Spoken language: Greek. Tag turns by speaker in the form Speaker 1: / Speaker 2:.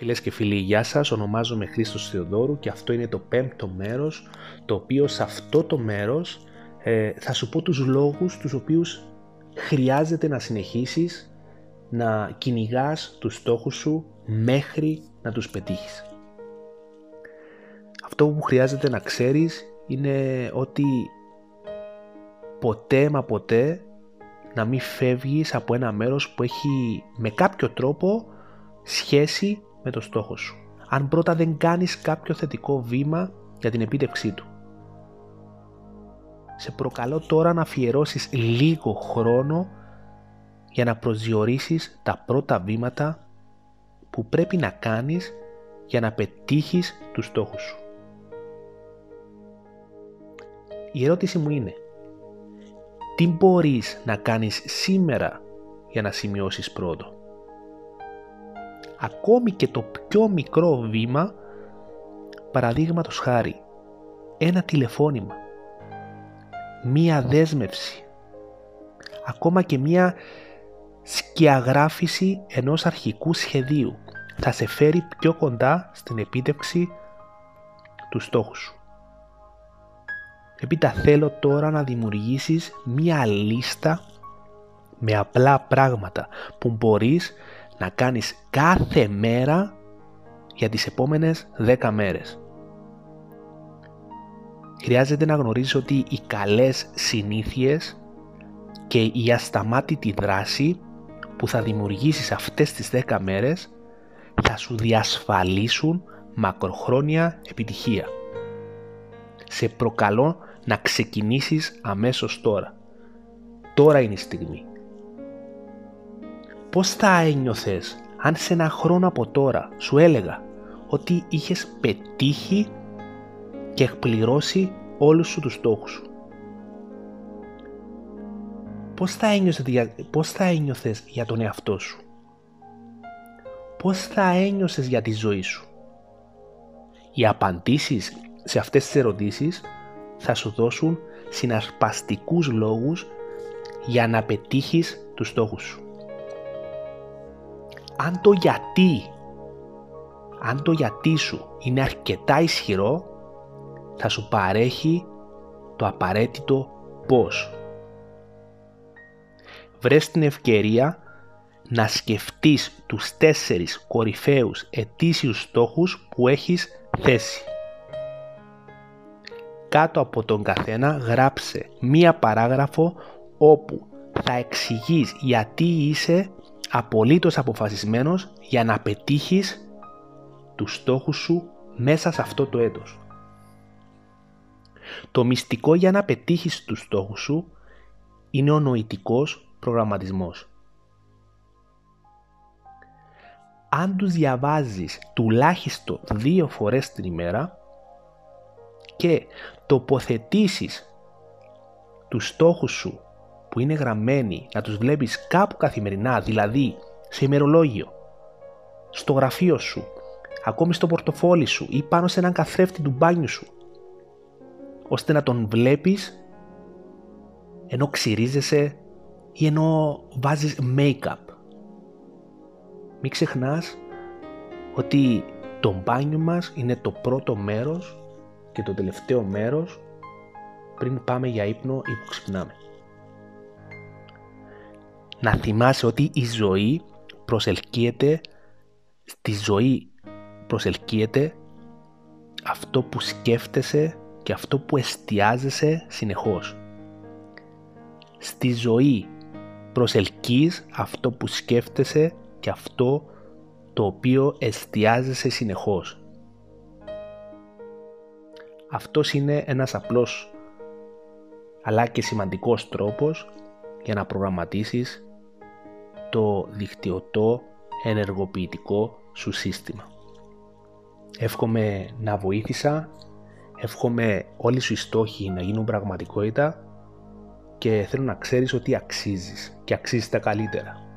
Speaker 1: Φίλες και φίλοι, γεια σας. Ονομάζομαι Χρήστος Θεοδόρου και αυτό είναι το πέμπτο μέρος, το οποίο σε αυτό το μέρος ε, θα σου πω τους λόγους τους οποίους χρειάζεται να συνεχίσεις να κυνηγάς τους στόχους σου μέχρι να τους πετύχεις. Αυτό που χρειάζεται να ξέρεις είναι ότι ποτέ μα ποτέ να μην φεύγεις από ένα μέρος που έχει με κάποιο τρόπο σχέση με το στόχο σου. Αν πρώτα δεν κάνεις κάποιο θετικό βήμα για την επίτευξή του. Σε προκαλώ τώρα να αφιερώσεις λίγο χρόνο για να προσδιορίσεις τα πρώτα βήματα που πρέπει να κάνεις για να πετύχεις τους στόχους σου. Η ερώτηση μου είναι τι μπορείς να κάνεις σήμερα για να σημειώσεις πρόοδο; Ακόμη και το πιο μικρό βήμα, παραδείγματος χάρη, ένα τηλεφώνημα, μία δέσμευση, ακόμα και μία σκιαγράφηση ενός αρχικού σχεδίου θα σε φέρει πιο κοντά στην επίτευξη του στόχου σου. Επίτα θέλω τώρα να δημιουργήσεις μία λίστα με απλά πράγματα που μπορείς να κάνεις κάθε μέρα για τις επόμενες 10 μέρες. Χρειάζεται να γνωρίζεις ότι οι καλές συνήθειες και η ασταμάτητη δράση που θα δημιουργήσεις αυτές τις 10 μέρες θα σου διασφαλίσουν μακροχρόνια επιτυχία. Σε προκαλώ να ξεκινήσεις αμέσως τώρα. Τώρα είναι η στιγμή πώς θα ένιωθες αν σε ένα χρόνο από τώρα σου έλεγα ότι είχες πετύχει και εκπληρώσει όλους σου τους στόχους σου; Πώς θα, ένιωσες, πώς θα ένιωθες για τον εαυτό σου; Πώς θα ένιωσες για τη ζωή σου; Οι απαντήσεις σε αυτές τις ερωτήσεις θα σου δώσουν συναρπαστικούς λόγους για να πετύχεις τους στόχους σου αν το γιατί, αν το γιατί σου είναι αρκετά ισχυρό, θα σου παρέχει το απαραίτητο πώς. Βρες την ευκαιρία να σκεφτείς τους τέσσερις κορυφαίους ετήσιους στόχους που έχεις θέσει. Κάτω από τον καθένα γράψε μία παράγραφο όπου θα εξηγείς γιατί είσαι απολύτως αποφασισμένος για να πετύχεις τους στόχους σου μέσα σε αυτό το έτος. Το μυστικό για να πετύχεις τους στόχους σου είναι ο νοητικός προγραμματισμός. Αν τους διαβάζεις τουλάχιστον δύο φορές την ημέρα και τοποθετήσεις τους στόχους σου που είναι γραμμένοι να τους βλέπεις κάπου καθημερινά, δηλαδή σε ημερολόγιο, στο γραφείο σου, ακόμη στο πορτοφόλι σου ή πάνω σε έναν καθρέφτη του μπάνιου σου, ώστε να τον βλέπεις ενώ ξυρίζεσαι ή ενώ βάζεις make-up. Μην ξεχνάς ότι το μπάνιο μας είναι το πρώτο μέρος και το τελευταίο μέρος πριν πάμε για ύπνο ή που ξυπνάμε να θυμάσαι ότι η ζωή προσελκύεται, στη ζωή προσελκύεται αυτό που σκέφτεσαι και αυτό που εστιάζεσαι συνεχώς. Στη ζωή προσελκύεις αυτό που σκέφτεσαι και αυτό το οποίο εστιάζεσαι συνεχώς. Αυτός είναι ένας απλός αλλά και σημαντικός τρόπος για να προγραμματίσεις το δικτυωτό ενεργοποιητικό σου σύστημα. Εύχομαι να βοήθησα, εύχομαι όλοι σου οι στόχοι να γίνουν πραγματικότητα και θέλω να ξέρεις ότι αξίζεις και αξίζεις τα καλύτερα.